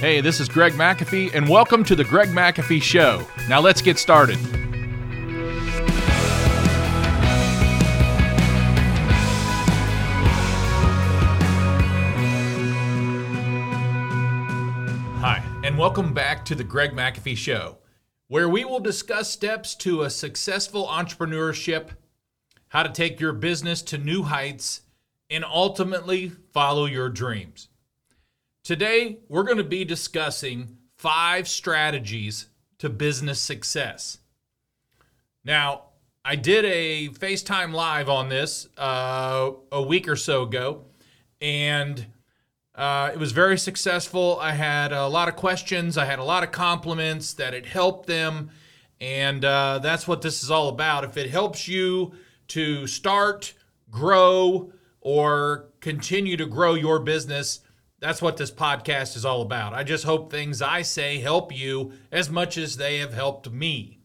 Hey, this is Greg McAfee, and welcome to the Greg McAfee Show. Now let's get started. Hi, and welcome back to the Greg McAfee Show, where we will discuss steps to a successful entrepreneurship, how to take your business to new heights, and ultimately follow your dreams. Today, we're going to be discussing five strategies to business success. Now, I did a FaceTime live on this uh, a week or so ago, and uh, it was very successful. I had a lot of questions, I had a lot of compliments that it helped them, and uh, that's what this is all about. If it helps you to start, grow, or continue to grow your business, that's what this podcast is all about. I just hope things I say help you as much as they have helped me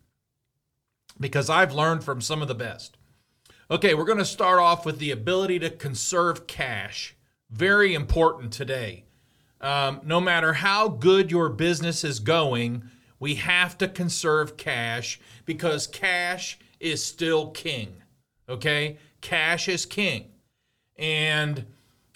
because I've learned from some of the best. Okay, we're going to start off with the ability to conserve cash. Very important today. Um, no matter how good your business is going, we have to conserve cash because cash is still king. Okay? Cash is king. And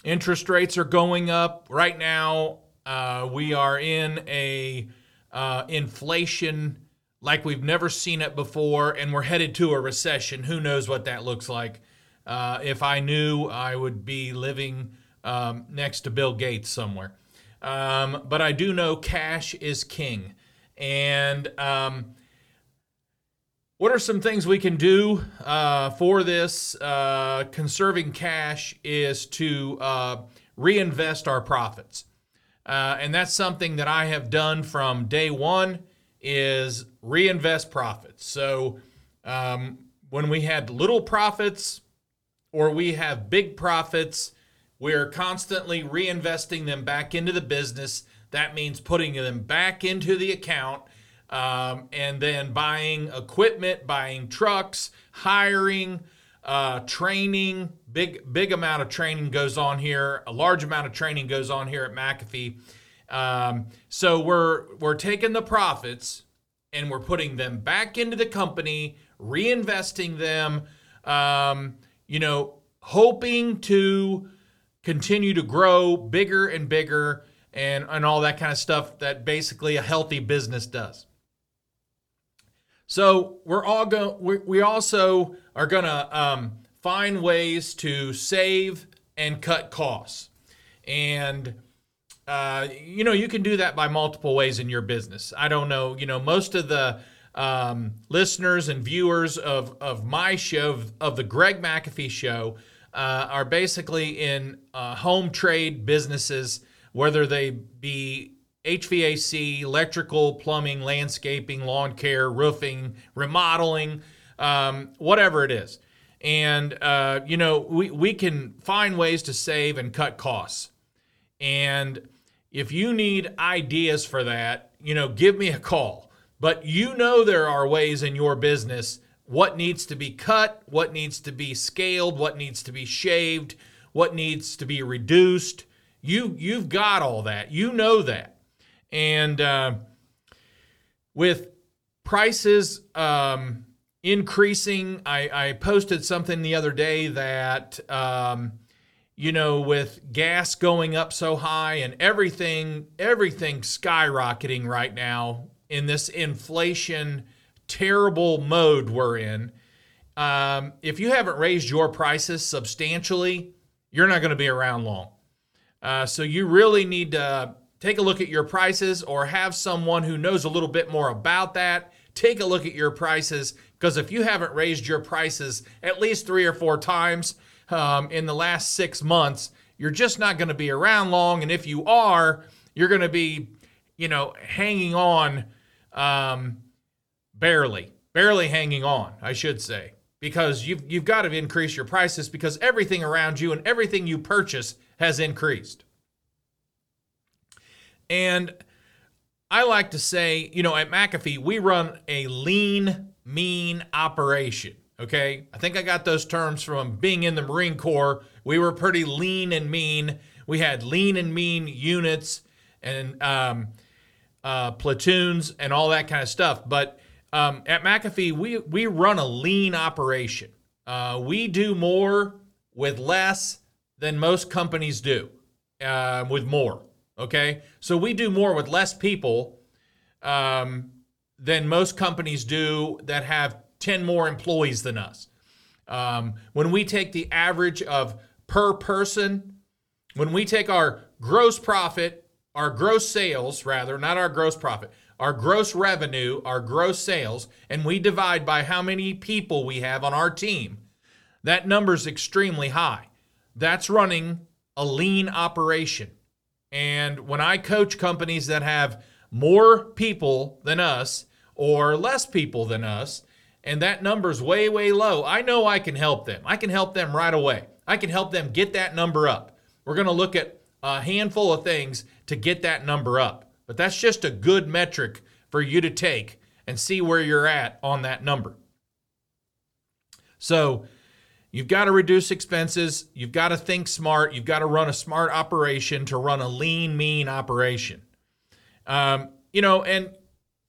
Interest rates are going up right now. Uh, we are in a uh, inflation like we've never seen it before, and we're headed to a recession. Who knows what that looks like? Uh, if I knew, I would be living um, next to Bill Gates somewhere. Um, but I do know cash is king, and um, what are some things we can do uh, for this? Uh, conserving cash is to uh, reinvest our profits. Uh, and that's something that I have done from day one is reinvest profits. So um, when we had little profits or we have big profits, we're constantly reinvesting them back into the business. That means putting them back into the account – um, and then buying equipment, buying trucks, hiring, uh, training. Big big amount of training goes on here. A large amount of training goes on here at McAfee. Um, so we're we're taking the profits and we're putting them back into the company, reinvesting them. Um, you know, hoping to continue to grow bigger and bigger and, and all that kind of stuff that basically a healthy business does. So we're all going. We, we also are going to um, find ways to save and cut costs, and uh, you know you can do that by multiple ways in your business. I don't know. You know, most of the um, listeners and viewers of of my show of the Greg McAfee show uh, are basically in uh, home trade businesses, whether they be HVAC, electrical, plumbing, landscaping, lawn care, roofing, remodeling, um, whatever it is. And, uh, you know, we, we can find ways to save and cut costs. And if you need ideas for that, you know, give me a call. But you know, there are ways in your business what needs to be cut, what needs to be scaled, what needs to be shaved, what needs to be reduced. You, you've got all that. You know that. And uh, with prices um, increasing, I, I, posted something the other day that, um, you know, with gas going up so high and everything, everything skyrocketing right now in this inflation terrible mode we're in. Um, if you haven't raised your prices substantially, you're not going to be around long. Uh, so you really need to take a look at your prices or have someone who knows a little bit more about that take a look at your prices because if you haven't raised your prices at least three or four times um, in the last six months you're just not going to be around long and if you are you're going to be you know hanging on um, barely barely hanging on i should say because you've, you've got to increase your prices because everything around you and everything you purchase has increased and I like to say, you know, at McAfee, we run a lean, mean operation. Okay. I think I got those terms from being in the Marine Corps. We were pretty lean and mean. We had lean and mean units, and um, uh, platoons and all that kind of stuff. But um, at McAfee, we we run a lean operation. Uh, we do more with less than most companies do uh, with more. Okay, so we do more with less people um, than most companies do that have 10 more employees than us. Um, when we take the average of per person, when we take our gross profit, our gross sales, rather, not our gross profit, our gross revenue, our gross sales, and we divide by how many people we have on our team, that number is extremely high. That's running a lean operation. And when I coach companies that have more people than us or less people than us, and that number's way, way low, I know I can help them. I can help them right away. I can help them get that number up. We're going to look at a handful of things to get that number up. But that's just a good metric for you to take and see where you're at on that number. So, You've got to reduce expenses. You've got to think smart. You've got to run a smart operation to run a lean, mean operation. Um, you know, and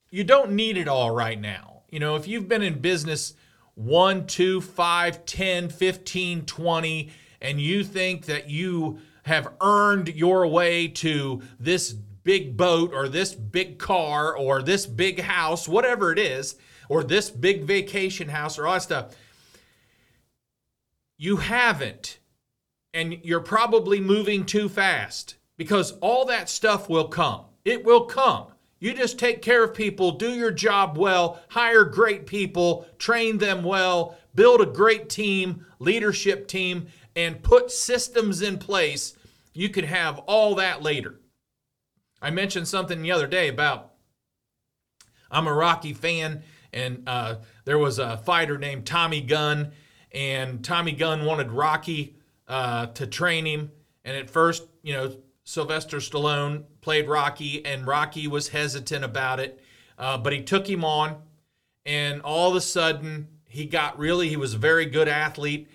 you don't need it all right now. You know, if you've been in business one, two, five, 10, 15, 20, and you think that you have earned your way to this big boat or this big car or this big house, whatever it is, or this big vacation house or all that stuff you haven't, and you're probably moving too fast because all that stuff will come. It will come. You just take care of people, do your job well, hire great people, train them well, build a great team, leadership team, and put systems in place. You could have all that later. I mentioned something the other day about I'm a Rocky fan, and uh, there was a fighter named Tommy Gunn and Tommy Gunn wanted Rocky uh, to train him. And at first, you know, Sylvester Stallone played Rocky, and Rocky was hesitant about it, uh, but he took him on, and all of a sudden, he got really, he was a very good athlete.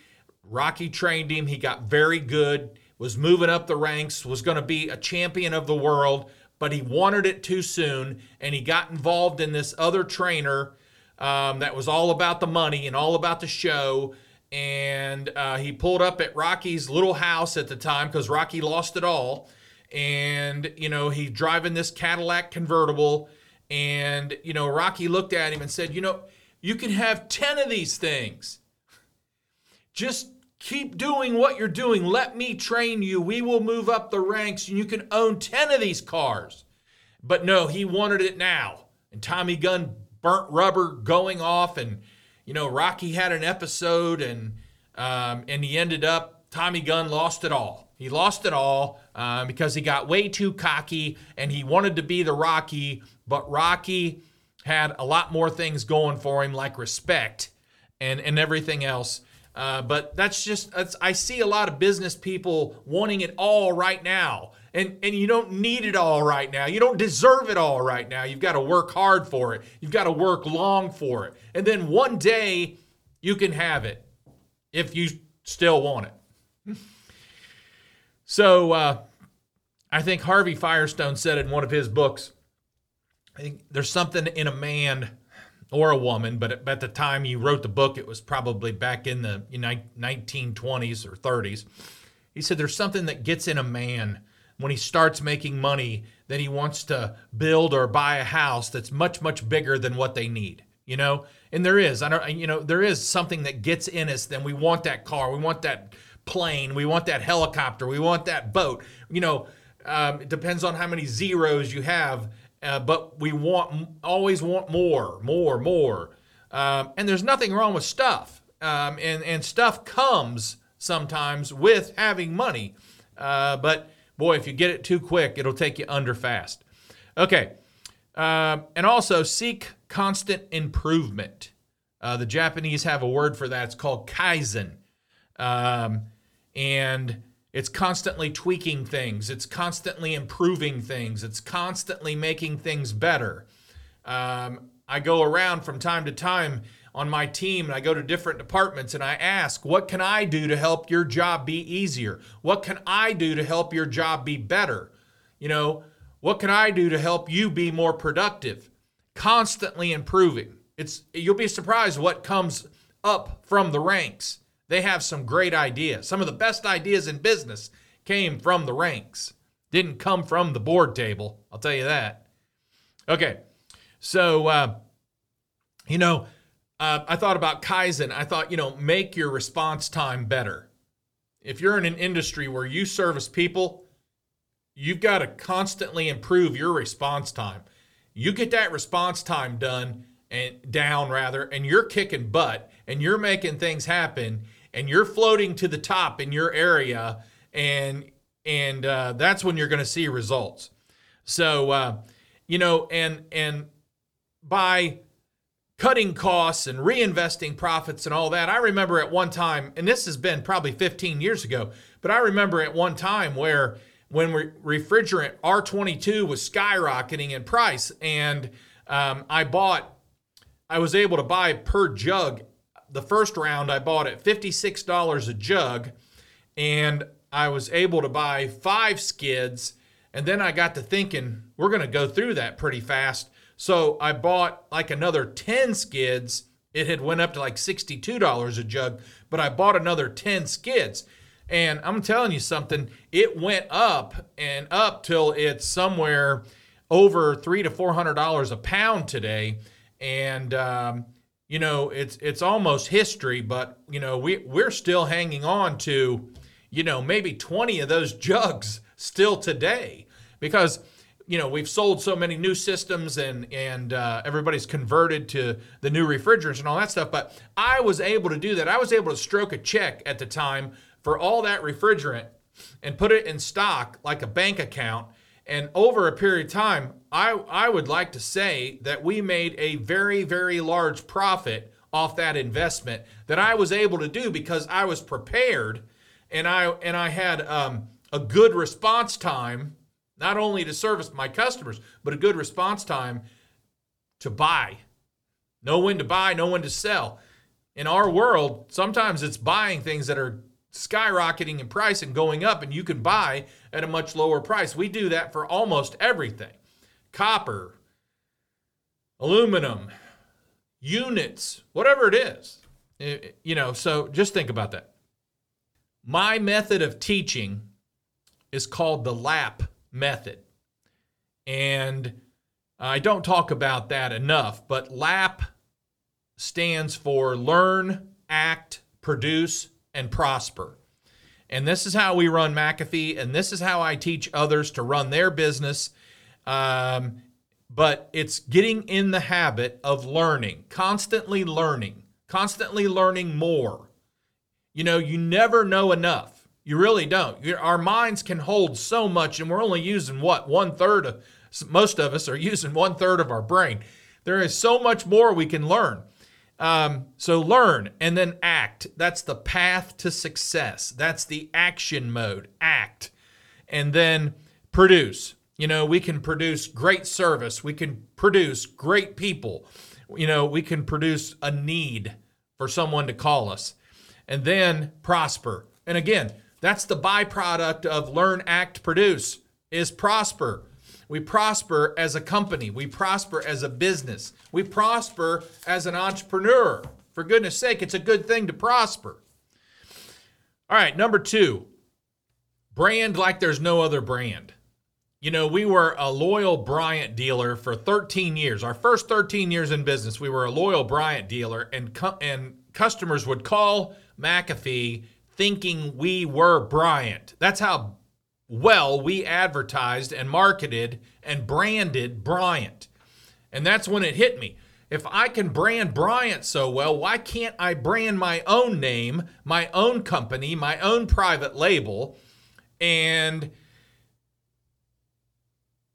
Rocky trained him, he got very good, was moving up the ranks, was going to be a champion of the world, but he wanted it too soon, and he got involved in this other trainer um, that was all about the money and all about the show and uh, he pulled up at Rocky's little house at the time because Rocky lost it all. And, you know, he's driving this Cadillac convertible. And, you know, Rocky looked at him and said, You know, you can have 10 of these things. Just keep doing what you're doing. Let me train you. We will move up the ranks and you can own 10 of these cars. But no, he wanted it now. And Tommy Gunn burnt rubber going off and you know, Rocky had an episode and um, and he ended up Tommy Gunn lost it all. He lost it all uh, because he got way too cocky and he wanted to be the Rocky, but Rocky had a lot more things going for him, like respect and and everything else. Uh, but that's just that's, I see a lot of business people wanting it all right now and and you don't need it all right now. You don't deserve it all right now. You've got to work hard for it. You've got to work long for it. And then one day you can have it if you still want it. so uh, I think Harvey Firestone said in one of his books, I think there's something in a man or a woman, but at the time he wrote the book, it was probably back in the 1920s or 30s. He said there's something that gets in a man when he starts making money that he wants to build or buy a house that's much much bigger than what they need you know? And there is i don't you know there is something that gets in us then we want that car we want that plane we want that helicopter we want that boat. You know um, it depends on how many zeros you have uh, but we want always want more more more. Um, and there's nothing wrong with stuff. Um, and and stuff comes sometimes with having money. Uh, but Boy, if you get it too quick, it'll take you under fast. Okay. Um, and also seek constant improvement. Uh, the Japanese have a word for that. It's called kaizen. Um, and it's constantly tweaking things, it's constantly improving things, it's constantly making things better. Um, I go around from time to time on my team and I go to different departments and I ask, what can I do to help your job be easier? What can I do to help your job be better? You know, What can I do to help you be more productive? Constantly improving. It's you'll be surprised what comes up from the ranks. They have some great ideas. Some of the best ideas in business came from the ranks. Didn't come from the board table. I'll tell you that. Okay. So uh, you know, uh, I thought about Kaizen. I thought, you know, make your response time better. If you're in an industry where you service people, you've got to constantly improve your response time. You get that response time done and down rather, and you're kicking butt and you're making things happen and you're floating to the top in your area and and uh, that's when you're going to see results. So uh, you know, and and by cutting costs and reinvesting profits and all that. I remember at one time, and this has been probably 15 years ago, but I remember at one time where when refrigerant R22 was skyrocketing in price, and um, I bought, I was able to buy per jug. The first round I bought at $56 a jug, and I was able to buy five skids. And then I got to thinking, we're going to go through that pretty fast. So I bought like another 10 skids. It had went up to like $62 a jug, but I bought another 10 skids. And I'm telling you something, it went up and up till it's somewhere over three to four hundred dollars a pound today. And um, you know, it's it's almost history, but you know, we we're still hanging on to, you know, maybe 20 of those jugs still today because you know we've sold so many new systems and and uh, everybody's converted to the new refrigerants and all that stuff but i was able to do that. I was able to stroke a check at the time for all that refrigerant and put it in stock like a bank account. And over a period of time i i would like to say that we made a very very large profit off that investment that i was able to do because i was prepared and i and i had um, a good response time not only to service my customers, but a good response time to buy. Know when to buy, know when to sell. In our world, sometimes it's buying things that are skyrocketing in price and going up, and you can buy at a much lower price. We do that for almost everything copper, aluminum, units, whatever it is. You know, so just think about that. My method of teaching is called the LAP method. And I don't talk about that enough, but LAP stands for Learn, Act, Produce, and Prosper. And this is how we run McAfee, and this is how I teach others to run their business. Um, but it's getting in the habit of learning, constantly learning, constantly learning more. You know, you never know enough. You really don't. Our minds can hold so much, and we're only using what one third of most of us are using one third of our brain. There is so much more we can learn. Um, so learn and then act. That's the path to success. That's the action mode. Act, and then produce. You know, we can produce great service. We can produce great people. You know, we can produce a need for someone to call us, and then prosper. And again, that's the byproduct of learn, act, produce is prosper. We prosper as a company. We prosper as a business. We prosper as an entrepreneur. For goodness sake, it's a good thing to prosper. All right, number two, brand like there's no other brand. You know, we were a loyal Bryant dealer for 13 years. Our first 13 years in business, we were a loyal Bryant dealer, and, and customers would call McAfee thinking we were Bryant. That's how well we advertised and marketed and branded Bryant. And that's when it hit me. If I can brand Bryant so well, why can't I brand my own name, my own company, my own private label, and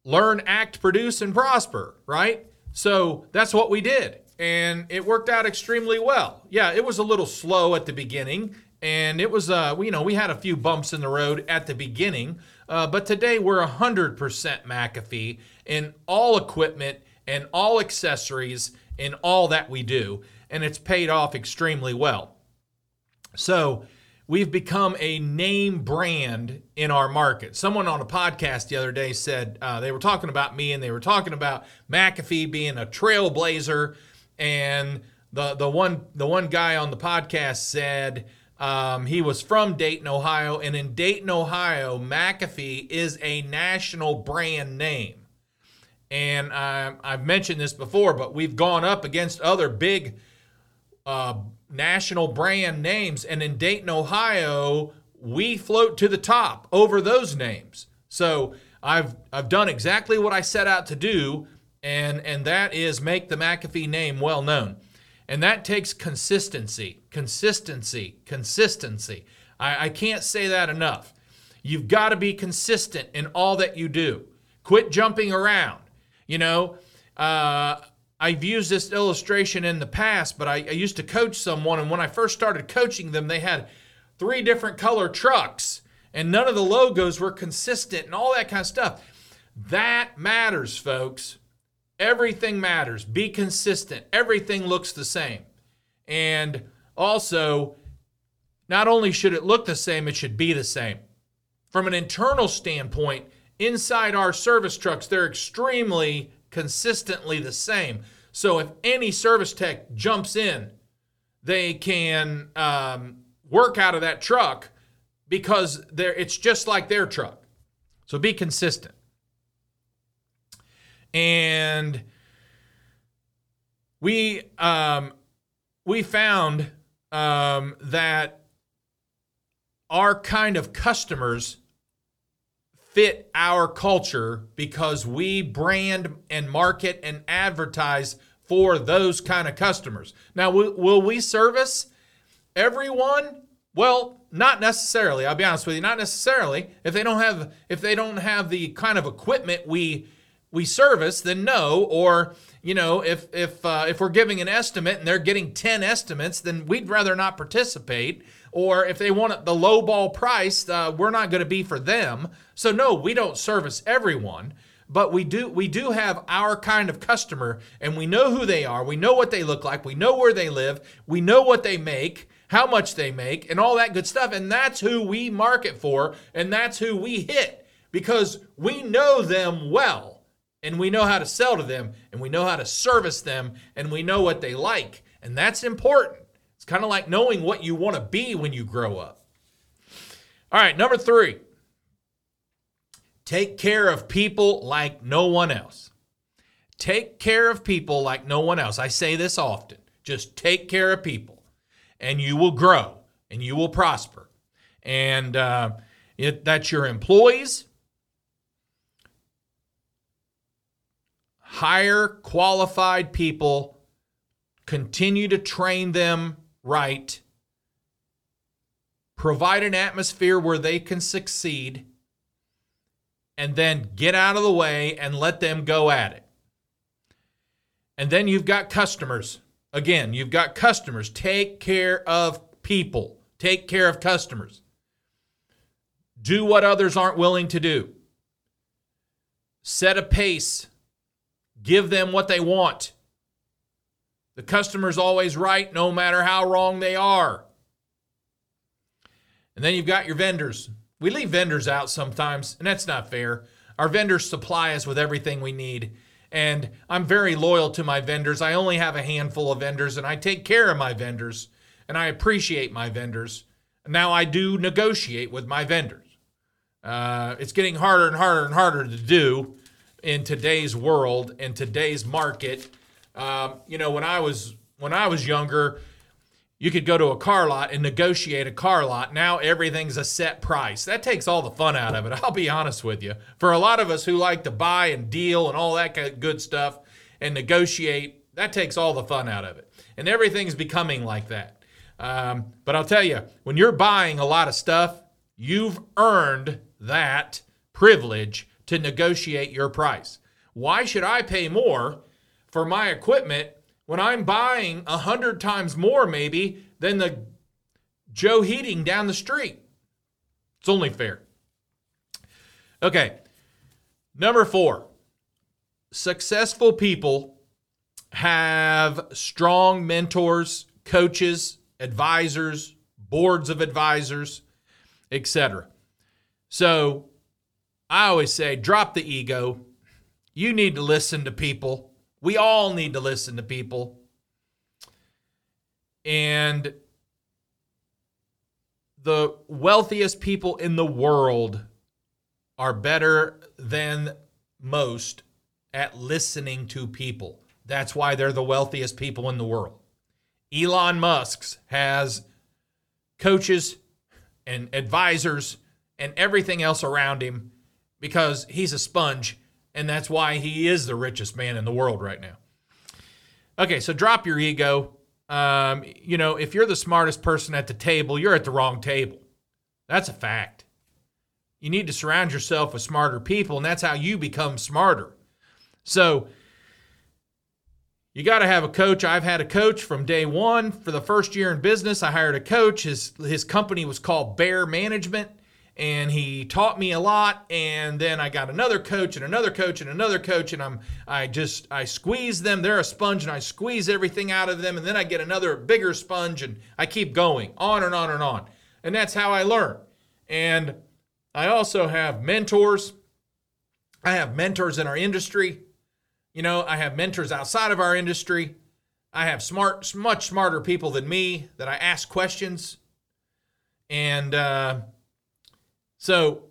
learn, act, produce, and prosper, right? So that's what we did. And it worked out extremely well. Yeah, it was a little slow at the beginning and it was uh you know we had a few bumps in the road at the beginning uh, but today we're 100% mcafee in all equipment and all accessories in all that we do and it's paid off extremely well so we've become a name brand in our market. Someone on a podcast the other day said uh, they were talking about me and they were talking about McAfee being a trailblazer, and the the one the one guy on the podcast said um, he was from Dayton, Ohio, and in Dayton, Ohio, McAfee is a national brand name. And uh, I've mentioned this before, but we've gone up against other big uh, national brand names. And in Dayton, Ohio, we float to the top over those names. So I've I've done exactly what I set out to do, and and that is make the McAfee name well known. And that takes consistency, consistency, consistency. I, I can't say that enough. You've got to be consistent in all that you do. Quit jumping around. You know, uh, I've used this illustration in the past, but I, I used to coach someone, and when I first started coaching them, they had three different color trucks, and none of the logos were consistent and all that kind of stuff. That matters, folks. Everything matters. Be consistent. Everything looks the same. And also, not only should it look the same, it should be the same. From an internal standpoint, inside our service trucks, they're extremely consistently the same. So if any service tech jumps in, they can um, work out of that truck because it's just like their truck. So be consistent. And we um, we found um, that our kind of customers fit our culture because we brand and market and advertise for those kind of customers. Now, will, we service everyone? Well, not necessarily. I'll be honest with you, not necessarily. If they don't have if they don't have the kind of equipment we we service, then no. Or you know, if if uh, if we're giving an estimate and they're getting ten estimates, then we'd rather not participate or if they want the low ball price, uh, we're not going to be for them. So no, we don't service everyone, but we do we do have our kind of customer, and we know who they are. We know what they look like. We know where they live. We know what they make, how much they make, and all that good stuff. And that's who we market for, and that's who we hit because we know them well. And we know how to sell to them, and we know how to service them, and we know what they like. And that's important It's kind of like knowing what you want to be when you grow up. All right, number three take care of people like no one else. Take care of people like no one else. I say this often just take care of people, and you will grow and you will prosper. And uh, it, that's your employees. Hire qualified people, continue to train them right, provide an atmosphere where they can succeed, and then get out of the way and let them go at it. And then you've got customers. Again, you've got customers. Take care of people, take care of customers. Do what others aren't willing to do. Set a pace. Give them what they want. The customer's always right, no matter how wrong they are. And then you've got your vendors. We leave vendors out sometimes, and that's not fair. Our vendors supply us with everything we need. And I'm very loyal to my vendors. I only have a handful of vendors, and I take care of my vendors, and I appreciate my vendors. Now I do negotiate with my vendors. Uh, it's getting harder and harder and harder to do in today's world, in today's market um, you know, when I was when I was younger, you could go to a car lot and negotiate a car lot. Now everything's a set price. That takes all the fun out of it. I'll be honest with you. For a lot of us who like to buy and deal and all that good stuff and negotiate, that takes all the fun out of it. And everything's becoming like that. Um, but I'll tell you, when you're buying a lot of stuff, you've earned that privilege to negotiate your price. Why should I pay more for my equipment when I'm buying a hundred times more maybe than the Joe Heating down the street. It's only fair. Okay. Number four, successful people have strong mentors, coaches, advisors, boards of advisors, etc. So I always say drop the ego. You need to listen to people. We all need to listen to people. And the wealthiest people in the world are better than most at listening to people. That's why they're the wealthiest people in the world. Elon Musk's has coaches and advisors and everything else around him because he's a sponge and that's why he is the richest man in the world right now. Okay, so drop your ego. Um, you know, if you're the smartest person at the table, you're at the wrong table. That's a fact. You need to surround yourself with smarter people, and that's how you become smarter. So, you got to have a coach. I've had a coach from day one. For the first year in business, I hired a coach. His his company was called Bear Management, and he taught me a lot. And then I got another coach and another coach and another coach, and I'm I just I squeeze them. They're a sponge, and I squeeze everything out of them. And then I get another bigger sponge, and I keep going on and on and on. And that's how I learn. And I also have mentors. I have mentors in our industry. You know, I have mentors outside of our industry. I have smart, much smarter people than me that I ask questions. And uh, so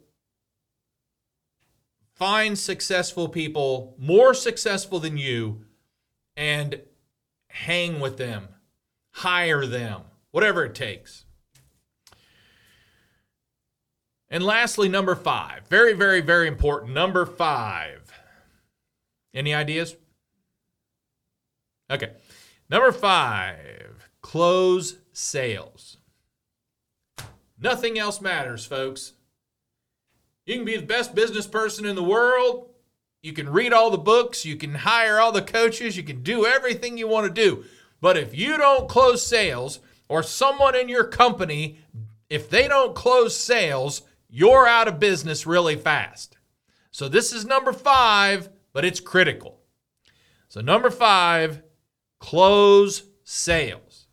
find successful people, more successful than you, and hang with them, hire them, whatever it takes. And lastly, number five, very, very, very important. Number five any ideas? Okay. Number five, close sales. Nothing else matters, folks. You can be the best business person in the world. You can read all the books. You can hire all the coaches. You can do everything you want to do. But if you don't close sales, or someone in your company, if they don't close sales, you're out of business really fast. So, this is number five but it's critical. So, number five, close sales.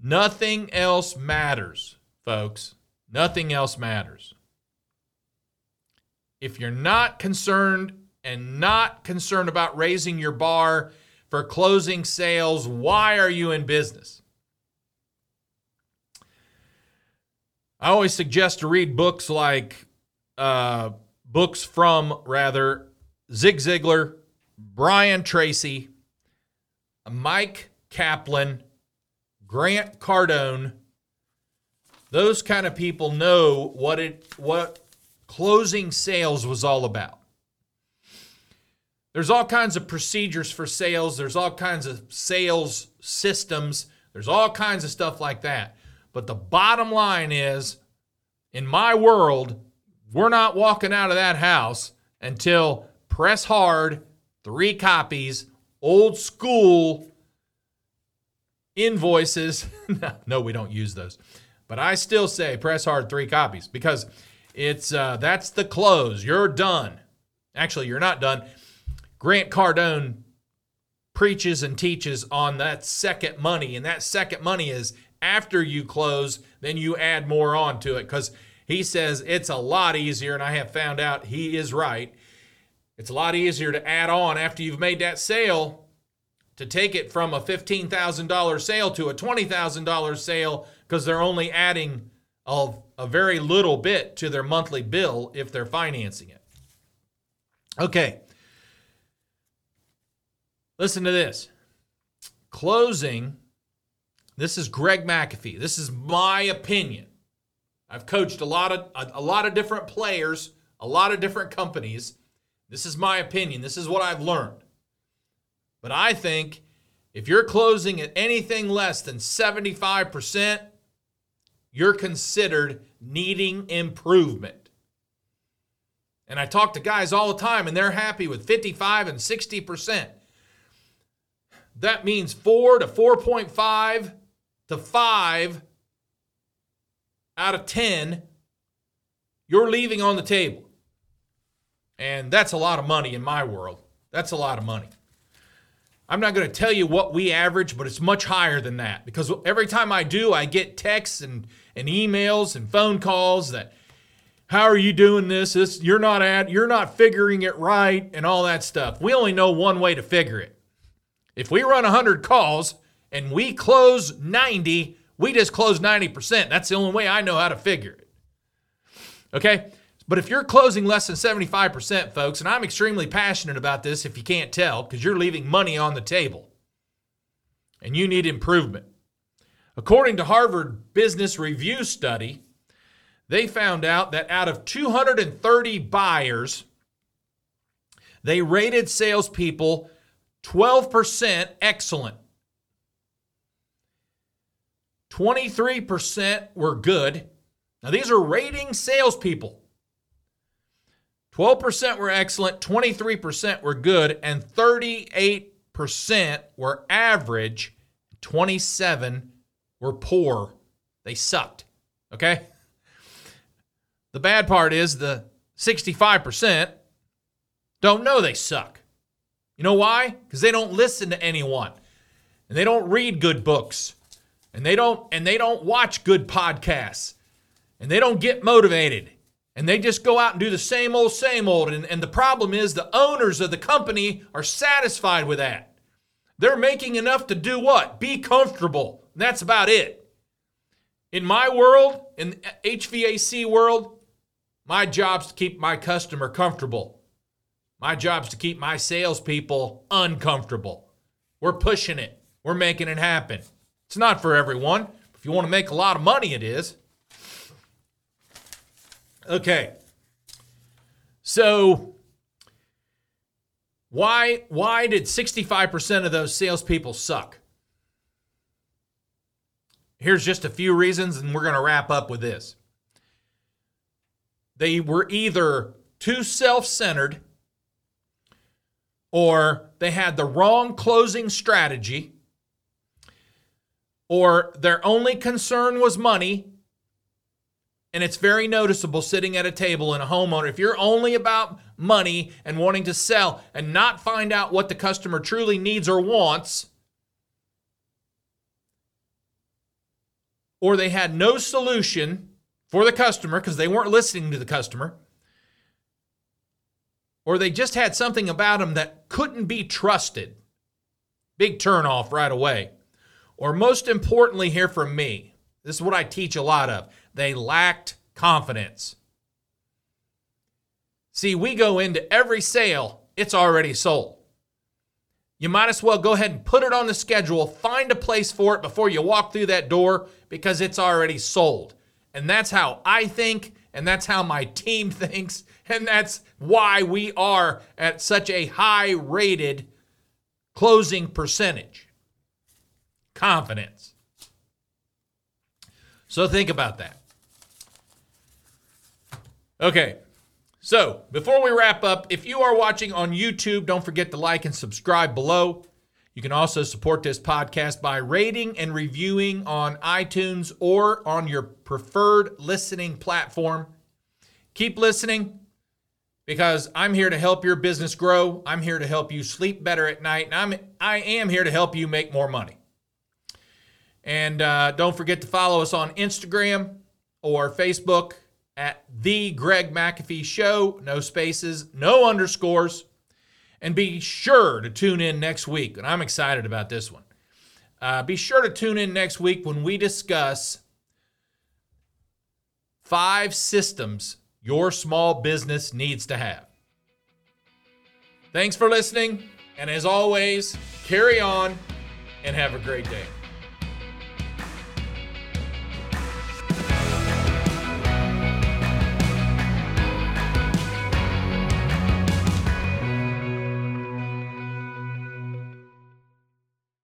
Nothing else matters, folks. Nothing else matters. If you're not concerned and not concerned about raising your bar for closing sales, why are you in business? I always suggest to read books like uh, books from, rather, Zig Ziglar, Brian Tracy, Mike Kaplan, Grant Cardone. Those kind of people know what it what closing sales was all about. There's all kinds of procedures for sales, there's all kinds of sales systems, there's all kinds of stuff like that. But the bottom line is in my world, we're not walking out of that house until press hard, three copies, old school invoices. no, we don't use those. But I still say press hard, three copies because it's uh, that's the close. You're done. Actually, you're not done. Grant Cardone preaches and teaches on that second money, and that second money is after you close, then you add more on to it because he says it's a lot easier, and I have found out he is right. It's a lot easier to add on after you've made that sale to take it from a $15,000 sale to a $20,000 sale because they're only adding a, a very little bit to their monthly bill if they're financing it. Okay. Listen to this. Closing. This is Greg McAfee. This is my opinion. I've coached a lot of a, a, lot of different players, a lot of different companies. This is my opinion. This is what I've learned. But I think if you're closing at anything less than 75%, you're considered needing improvement. And I talk to guys all the time and they're happy with 55 and 60%. That means 4 to 4.5 to 5 out of 10 you're leaving on the table. And that's a lot of money in my world. That's a lot of money. I'm not going to tell you what we average, but it's much higher than that because every time I do, I get texts and, and emails and phone calls that, how are you doing this? this? You're not at, you're not figuring it right and all that stuff. We only know one way to figure it. If we run 100 calls and we close 90, we just close 90%. That's the only way I know how to figure it. Okay? But if you're closing less than 75%, folks, and I'm extremely passionate about this if you can't tell, because you're leaving money on the table and you need improvement. According to Harvard Business Review study, they found out that out of 230 buyers, they rated salespeople 12% excellent. 23% were good. Now, these are rating salespeople. 12% were excellent, 23% were good, and 38% were average, 27 were poor. They sucked. Okay? The bad part is the 65% don't know they suck. You know why? Because they don't listen to anyone. And they don't read good books. And they don't and they don't watch good podcasts. And they don't get motivated and they just go out and do the same old, same old. And, and the problem is the owners of the company are satisfied with that. They're making enough to do what? Be comfortable. That's about it. In my world, in the HVAC world, my job's to keep my customer comfortable. My job's to keep my salespeople uncomfortable. We're pushing it. We're making it happen. It's not for everyone. If you want to make a lot of money, it is. Okay. So why why did 65% of those salespeople suck? Here's just a few reasons, and we're going to wrap up with this. They were either too self centered, or they had the wrong closing strategy, or their only concern was money and it's very noticeable sitting at a table in a homeowner. If you're only about money and wanting to sell and not find out what the customer truly needs or wants, or they had no solution for the customer because they weren't listening to the customer, or they just had something about them that couldn't be trusted. Big turnoff right away. Or most importantly, here from me, this is what I teach a lot of they lacked confidence. See, we go into every sale, it's already sold. You might as well go ahead and put it on the schedule, find a place for it before you walk through that door because it's already sold. And that's how I think, and that's how my team thinks, and that's why we are at such a high rated closing percentage. Confidence. So think about that. Okay. So, before we wrap up, if you are watching on YouTube, don't forget to like and subscribe below. You can also support this podcast by rating and reviewing on iTunes or on your preferred listening platform. Keep listening because I'm here to help your business grow. I'm here to help you sleep better at night, and I'm I am here to help you make more money. And uh, don't forget to follow us on Instagram or Facebook at the Greg McAfee Show. No spaces, no underscores. And be sure to tune in next week. And I'm excited about this one. Uh, be sure to tune in next week when we discuss five systems your small business needs to have. Thanks for listening. And as always, carry on and have a great day.